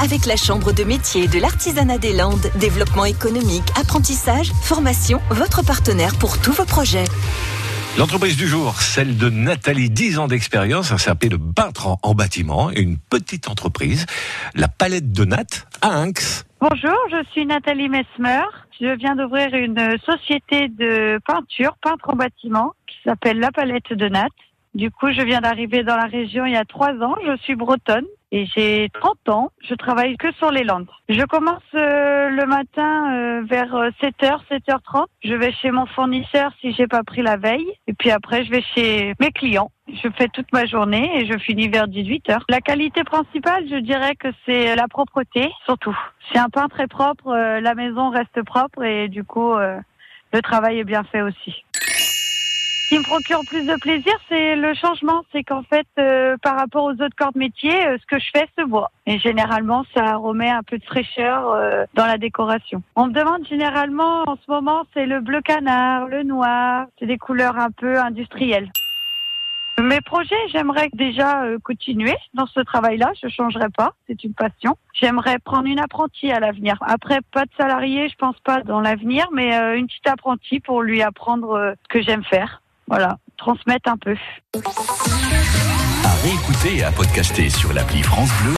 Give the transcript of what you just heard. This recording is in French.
avec la Chambre de métier de l'artisanat des Landes. Développement économique, apprentissage, formation, votre partenaire pour tous vos projets. L'entreprise du jour, celle de Nathalie, 10 ans d'expérience, un CAP de peintre en, bâtiment et une petite entreprise, la palette de Nat à Inx. Bonjour, je suis Nathalie Mesmer. Je viens d'ouvrir une société de peinture, peintre en bâtiment, qui s'appelle La Palette de Nat. Du coup, je viens d'arriver dans la région il y a trois ans. Je suis bretonne et j'ai 30 ans. Je travaille que sur les Landes. Je commence euh, le matin euh, vers 7h, euh, 7h30. Je vais chez mon fournisseur si j'ai pas pris la veille. Et puis après, je vais chez mes clients. Je fais toute ma journée et je finis vers 18h. La qualité principale, je dirais que c'est la propreté, surtout. Si un pain très propre, la maison reste propre et du coup, le travail est bien fait aussi qui me procure plus de plaisir, c'est le changement. C'est qu'en fait, euh, par rapport aux autres corps de métier, euh, ce que je fais se voit. Et généralement, ça remet un peu de fraîcheur euh, dans la décoration. On me demande généralement, en ce moment, c'est le bleu canard, le noir. C'est des couleurs un peu industrielles. Mes projets, j'aimerais déjà continuer dans ce travail-là. Je changerai pas. C'est une passion. J'aimerais prendre une apprentie à l'avenir. Après, pas de salarié, je pense pas dans l'avenir, mais une petite apprentie pour lui apprendre ce que j'aime faire voilà, transmettre un peu. À réécouter et à podcaster sur l'appli France Bleu.